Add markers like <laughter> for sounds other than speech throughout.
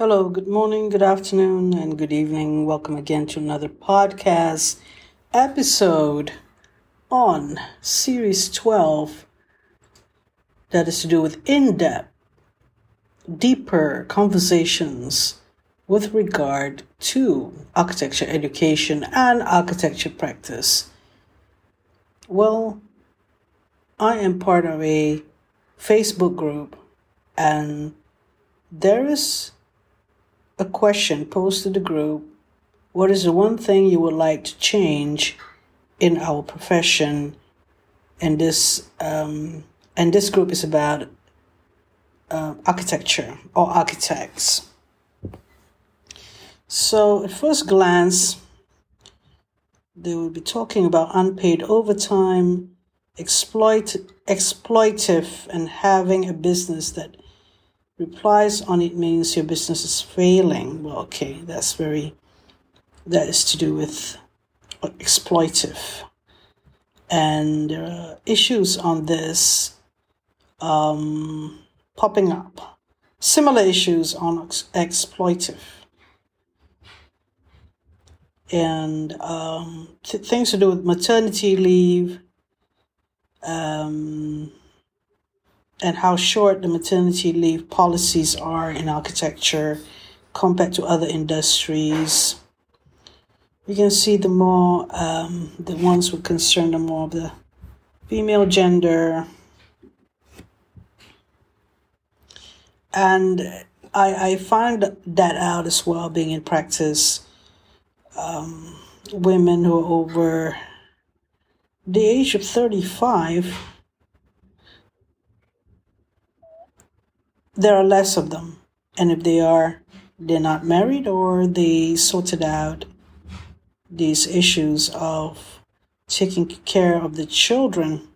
Hello, good morning, good afternoon, and good evening. Welcome again to another podcast episode on Series 12 that is to do with in depth, deeper conversations with regard to architecture education and architecture practice. Well, I am part of a Facebook group, and there is a question posed to the group What is the one thing you would like to change in our profession? And this, um, and this group is about uh, architecture or architects. So, at first glance, they will be talking about unpaid overtime, exploit, exploitive, and having a business that replies on it means your business is failing. Well, okay, that's very, that is to do with exploitive. And there are issues on this um, popping up. Similar issues on ex- exploitive. And um, th- things to do with maternity leave, um, and how short the maternity leave policies are in architecture compared to other industries. You can see the more, um, the ones who concern the more of the female gender. And I, I find that out as well, being in practice. Um, women who are over the age of 35 there are less of them. And if they are, they're not married or they sorted out these issues of taking care of the children.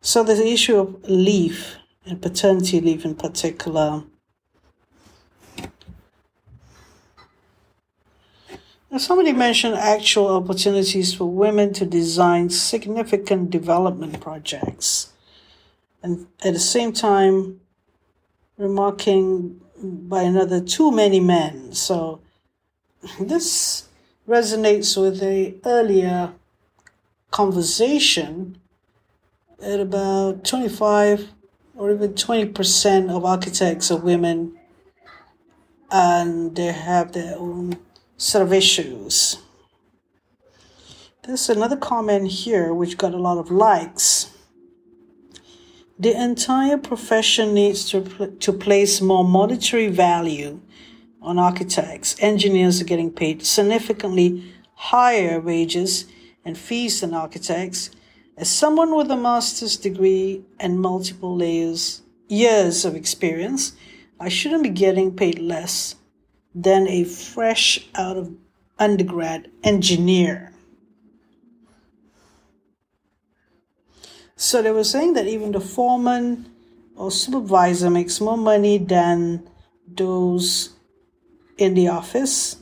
So the issue of leave and paternity leave in particular. Now somebody mentioned actual opportunities for women to design significant development projects and at the same time remarking by another too many men. So <laughs> this resonates with a earlier conversation at about 25 or even 20% of architects are women and they have their own set of issues. There's another comment here which got a lot of likes the entire profession needs to, to place more monetary value on architects. Engineers are getting paid significantly higher wages and fees than architects. As someone with a master's degree and multiple layers, years of experience, I shouldn't be getting paid less than a fresh out of undergrad engineer. So they were saying that even the foreman or supervisor makes more money than those in the office.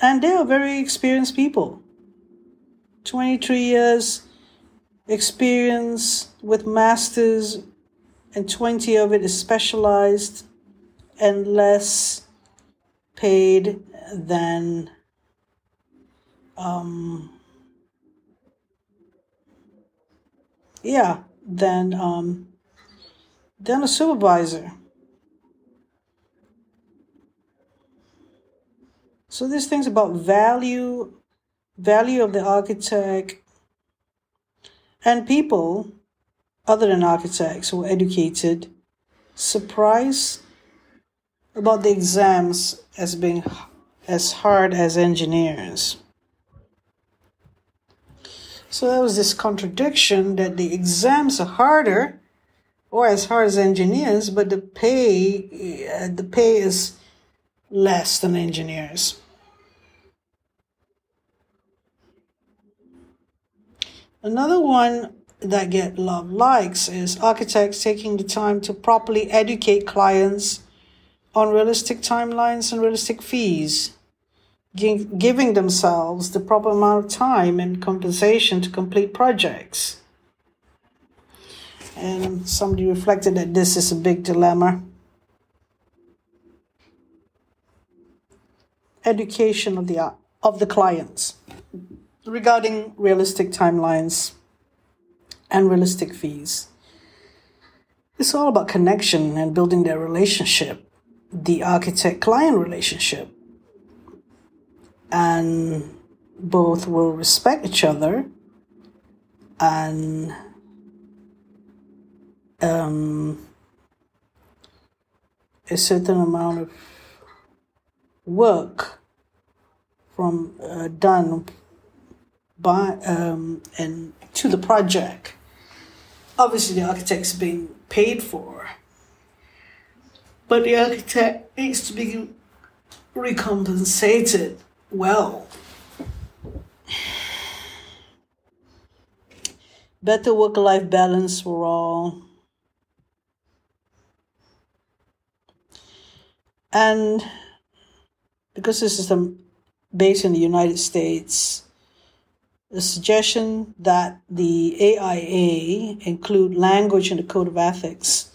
And they are very experienced people. 23 years experience with masters, and 20 of it is specialized and less paid than um, yeah, than um, than a supervisor. So these things about value, value of the architect, and people other than architects who are educated, surprise about the exams as being as hard as engineers. So there was this contradiction that the exams are harder or as hard as engineers, but the pay uh, the pay is less than engineers. Another one that get of likes is architects taking the time to properly educate clients on realistic timelines and realistic fees giving themselves the proper amount of time and compensation to complete projects. and somebody reflected that this is a big dilemma. Education of the of the clients regarding realistic timelines and realistic fees. It's all about connection and building their relationship, the architect client relationship. And both will respect each other and um, a certain amount of work from uh, done by um, and to the project. Obviously, the architect's being paid for, but the architect needs to be recompensated well. Better work life balance for all. And because this is um, based in the United States, the suggestion that the AIA include language in the Code of Ethics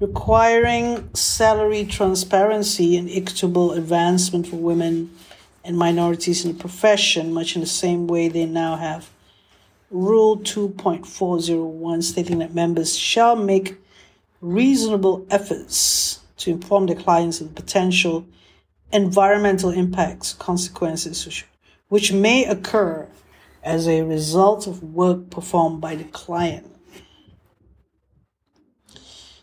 requiring salary transparency and equitable advancement for women and minorities in the profession, much in the same way they now have Rule 2.401 stating that members shall make reasonable efforts to inform their clients of the potential environmental impacts, consequences which may occur as a result of work performed by the client.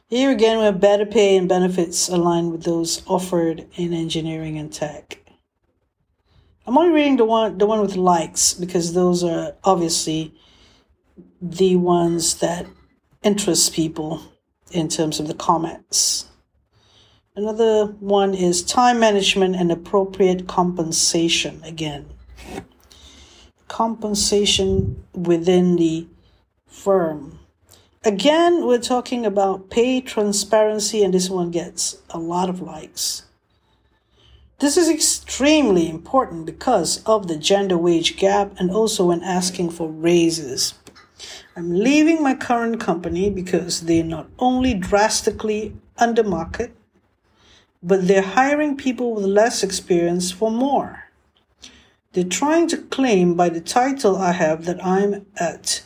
Here again, we have better pay and benefits aligned with those offered in engineering and tech. I'm only reading the one the one with likes because those are obviously the ones that interest people in terms of the comments. Another one is time management and appropriate compensation again. Compensation within the firm. Again, we're talking about pay transparency, and this one gets a lot of likes. This is extremely important because of the gender wage gap and also when asking for raises. I'm leaving my current company because they not only drastically undermarket, but they're hiring people with less experience for more. They're trying to claim by the title I have that I'm at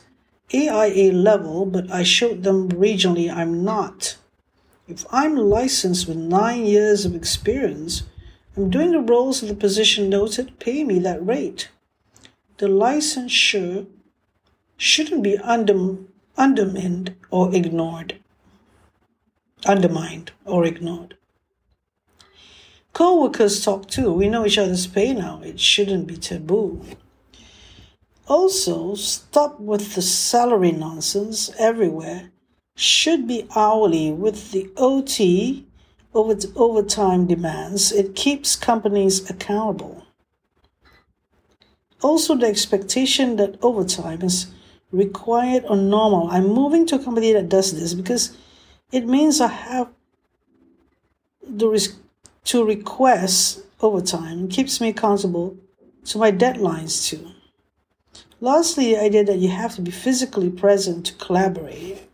AIA level, but I showed them regionally I'm not. If I'm licensed with nine years of experience, Mm-hmm. I'm doing the roles of the position noted, pay me that rate. The licensure shouldn't be under, undermined or ignored, undermined or ignored. Co-workers talk too. We know each other's pay now. It shouldn't be taboo. Also, stop with the salary nonsense everywhere. Should be hourly with the OT over overtime demands. It keeps companies accountable. Also, the expectation that overtime is required or normal. I'm moving to a company that does this because it means I have the risk to request overtime and keeps me accountable to my deadlines too. Lastly, the idea that you have to be physically present to collaborate.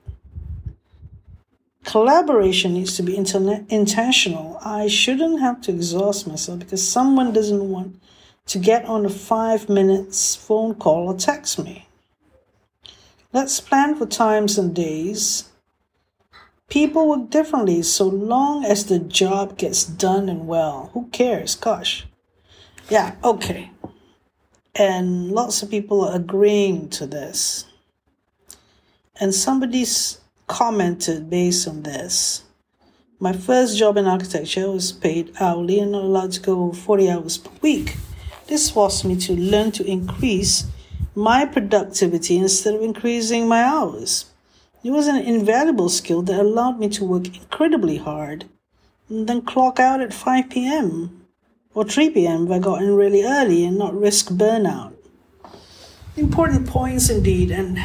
Collaboration needs to be internet- intentional. I shouldn't have to exhaust myself because someone doesn't want to get on a five minutes phone call or text me. Let's plan for times and days People work differently so long as the job gets done and well. Who cares? Gosh. Yeah, okay. And lots of people are agreeing to this. And somebody's commented based on this. My first job in architecture was paid hourly and allowed to go 40 hours per week. This forced me to learn to increase my productivity instead of increasing my hours. It was an invaluable skill that allowed me to work incredibly hard and then clock out at 5 p.m. or 3 p.m. if I got in really early and not risk burnout. Important points indeed, and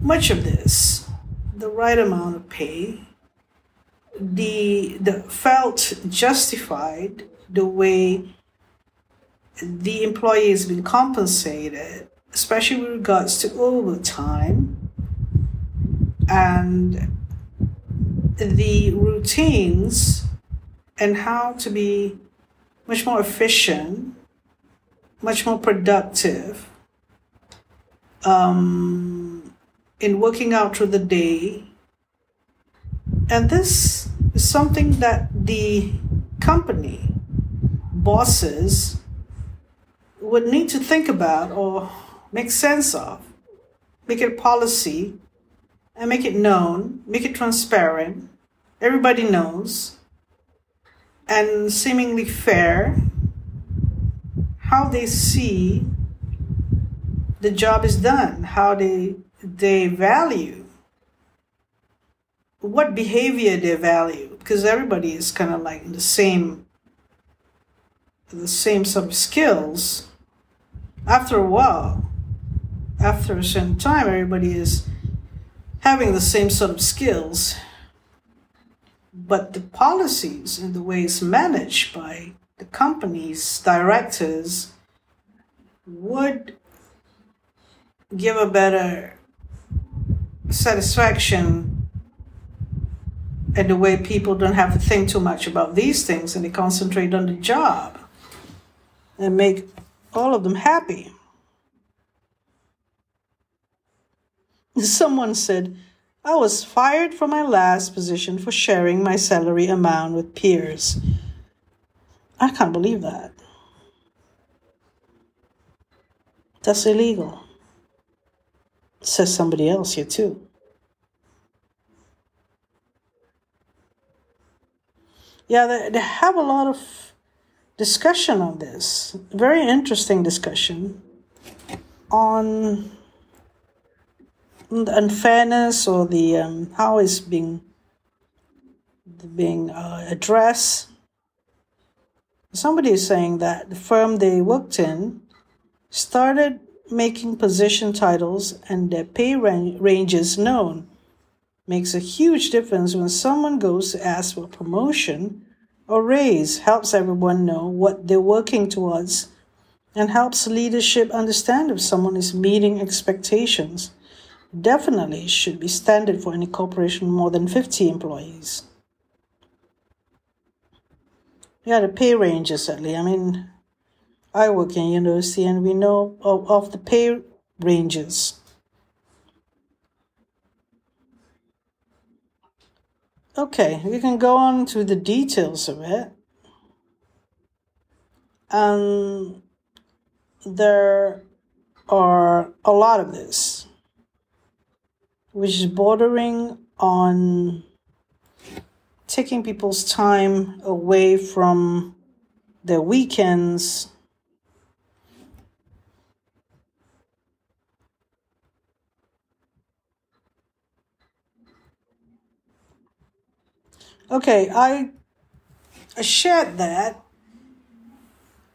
much of this, the right amount of pay, the, the felt justified the way the employee has been compensated, especially with regards to overtime and the routines and how to be much more efficient, much more productive um, in working out through the day. And this is something that the company bosses would need to think about or make sense of, make it policy, and make it known, make it transparent. Everybody knows, and seemingly fair how they see the job is done, how they they value. What behavior they value because everybody is kind of like the same the same sort of skills. After a while after a certain time everybody is having the same sort of skills. But the policies and the way it's managed by the company's directors would give a better satisfaction and the way people don't have to think too much about these things and they concentrate on the job and make all of them happy. Someone said, I was fired from my last position for sharing my salary amount with peers. I can't believe that. That's illegal. Says somebody else here, too. Yeah, they, they have a lot of discussion on this. Very interesting discussion on the unfairness or the um, how is being being uh, addressed. Somebody is saying that the firm they worked in started making position titles and their pay ranges known. Makes a huge difference when someone goes to ask for promotion or raise, helps everyone know what they're working towards, and helps leadership understand if someone is meeting expectations definitely should be standard for any corporation more than 50 employees. Yeah, the pay ranges certainly. I mean, I work in university and we know of, of the pay ranges. Okay, we can go on to the details of it. And there are a lot of this which is bordering on taking people's time away from their weekends. Okay, I, I shared that.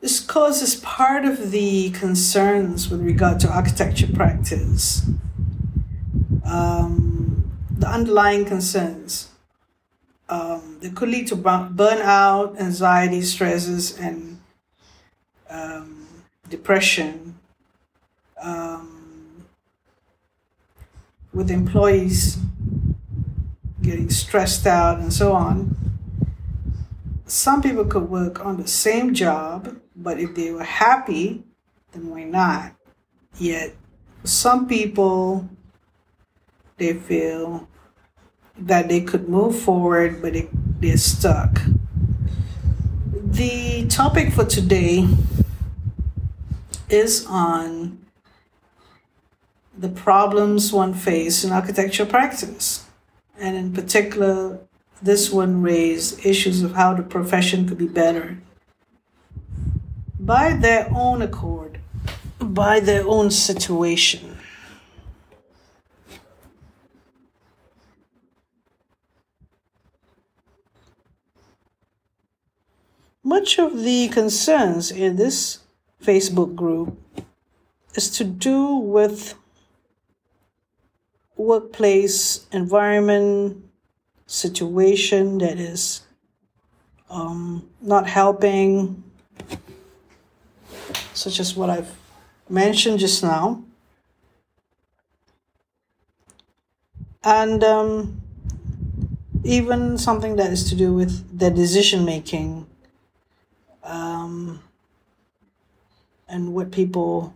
This causes part of the concerns with regard to architecture practice um, the underlying concerns. Um, they could lead to burnout, anxiety, stresses, and um, depression. Um, with employees getting stressed out and so on. Some people could work on the same job, but if they were happy, then why not? Yet, some people they feel that they could move forward, but it, they're stuck. The topic for today is on the problems one faces in architecture practice. And in particular, this one raised issues of how the profession could be better by their own accord, by their own situation. Much of the concerns in this Facebook group is to do with workplace environment situation that is um, not helping, such as what I've mentioned just now. and um, even something that is to do with their decision making um, and what people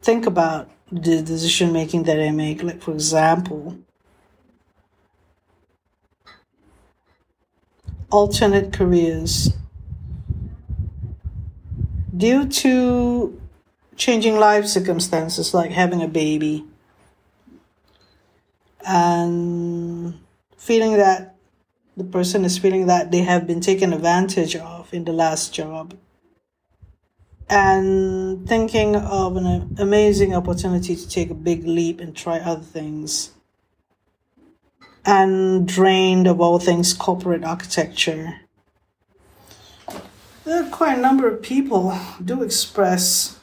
think about the decision making that I make. Like, for example, alternate careers. Due to changing life circumstances like having a baby and feeling that the person is feeling that they have been taken advantage of in the last job and thinking of an amazing opportunity to take a big leap and try other things. And drained of all things corporate architecture. There are quite a number of people do express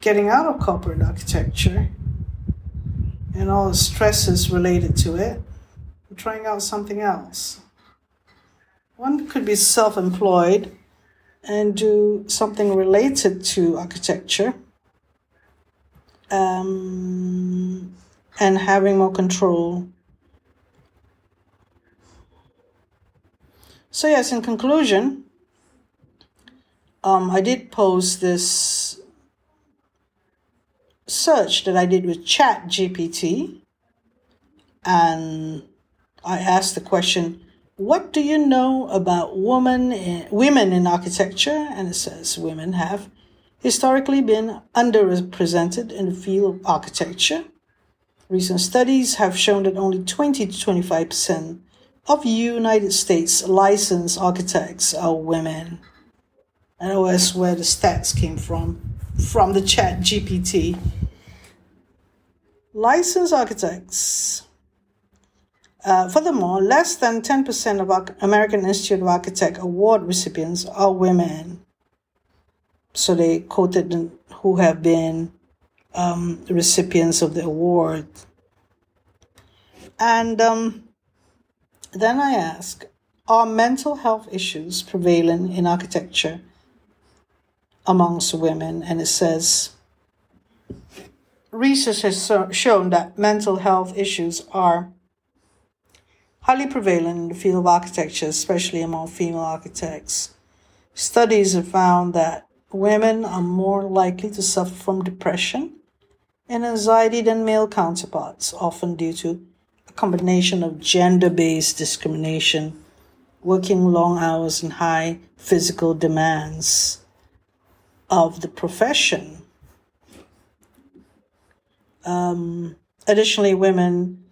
getting out of corporate architecture and all the stresses related to it trying out something else. One could be self employed and do something related to architecture um, and having more control. So, yes, in conclusion, um, I did post this search that I did with Chat GPT, and I asked the question, "What do you know about women in, women in architecture?" And it says women have historically been underrepresented in the field of architecture. Recent studies have shown that only 20 to 25 percent of United States licensed architects are women. And that's where the stats came from from the chat GPT. Licensed architects. Uh, furthermore, less than 10% of American Institute of Architect award recipients are women. So they quoted who have been um, recipients of the award. And um, then I ask Are mental health issues prevalent in architecture amongst women, and it says research has shown that mental health issues are highly prevalent in the field of architecture, especially among female architects. Studies have found that women are more likely to suffer from depression and anxiety than male counterparts, often due to a combination of gender based discrimination, working long hours, and high physical demands of the profession. Um, additionally, women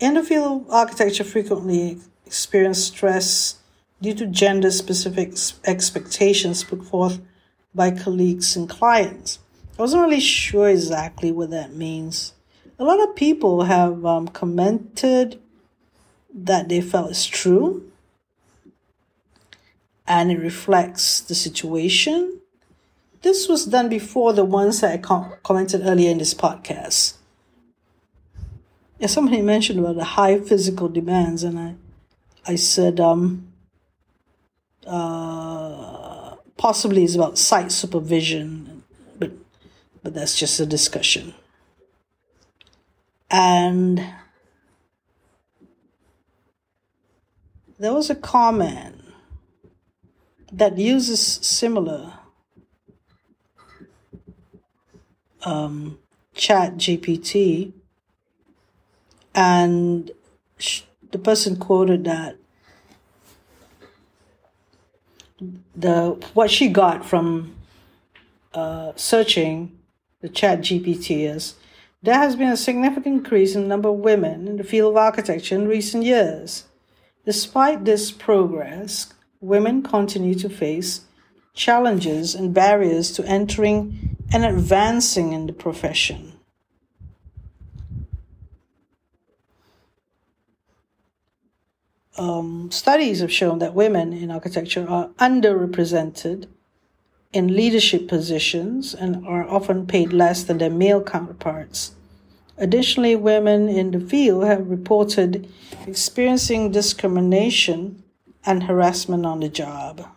of architecture frequently experience stress due to gender specific expectations put forth by colleagues and clients. I wasn't really sure exactly what that means. A lot of people have um, commented that they felt it's true and it reflects the situation this was done before the ones that I com- commented earlier in this podcast. Yeah, somebody mentioned about the high physical demands, and I, I said, um, uh, possibly it's about site supervision, but, but that's just a discussion. And there was a comment that uses similar um, Chat GPT, and the person quoted that the what she got from uh, searching the Chat GPT is there has been a significant increase in the number of women in the field of architecture in recent years. Despite this progress, women continue to face challenges and barriers to entering and advancing in the profession. Um, studies have shown that women in architecture are underrepresented in leadership positions and are often paid less than their male counterparts. Additionally, women in the field have reported experiencing discrimination and harassment on the job.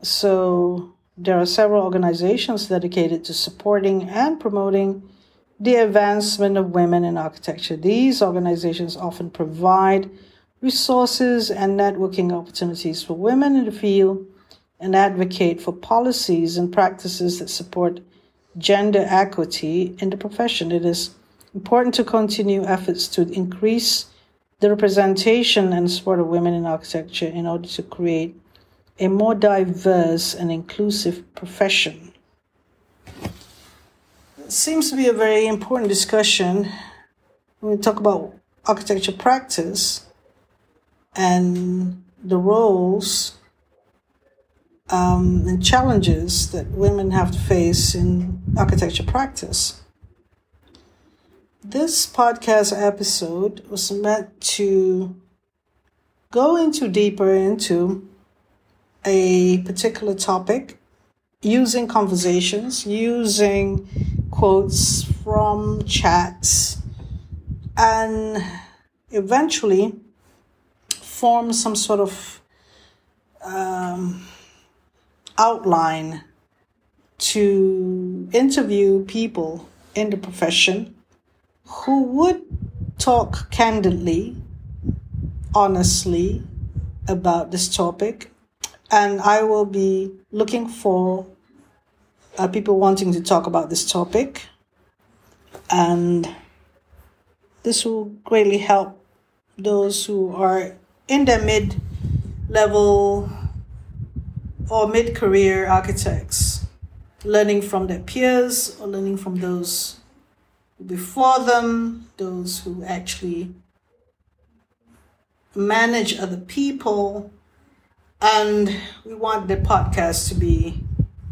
So there are several organizations dedicated to supporting and promoting the advancement of women in architecture. These organizations often provide resources and networking opportunities for women in the field and advocate for policies and practices that support gender equity in the profession. It is important to continue efforts to increase the representation and support of women in architecture in order to create a more diverse and inclusive profession. Seems to be a very important discussion when we talk about architecture practice and the roles um, and challenges that women have to face in architecture practice. This podcast episode was meant to go into deeper into a particular topic using conversations, using quotes from chats, and eventually form some sort of um, outline to interview people in the profession who would talk candidly, honestly about this topic. And I will be looking for uh, people wanting to talk about this topic. And this will greatly help those who are in their mid level or mid career architects, learning from their peers or learning from those before them, those who actually manage other people. And we want the podcast to be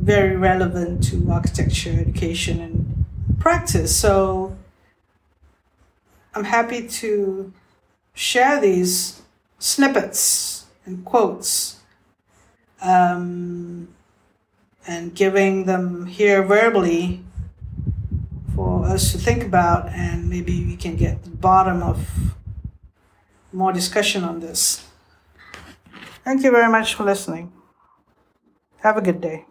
very relevant to architecture education and practice. So I'm happy to share these snippets and quotes um, and giving them here verbally for us to think about, and maybe we can get the bottom of more discussion on this. Thank you very much for listening. Have a good day.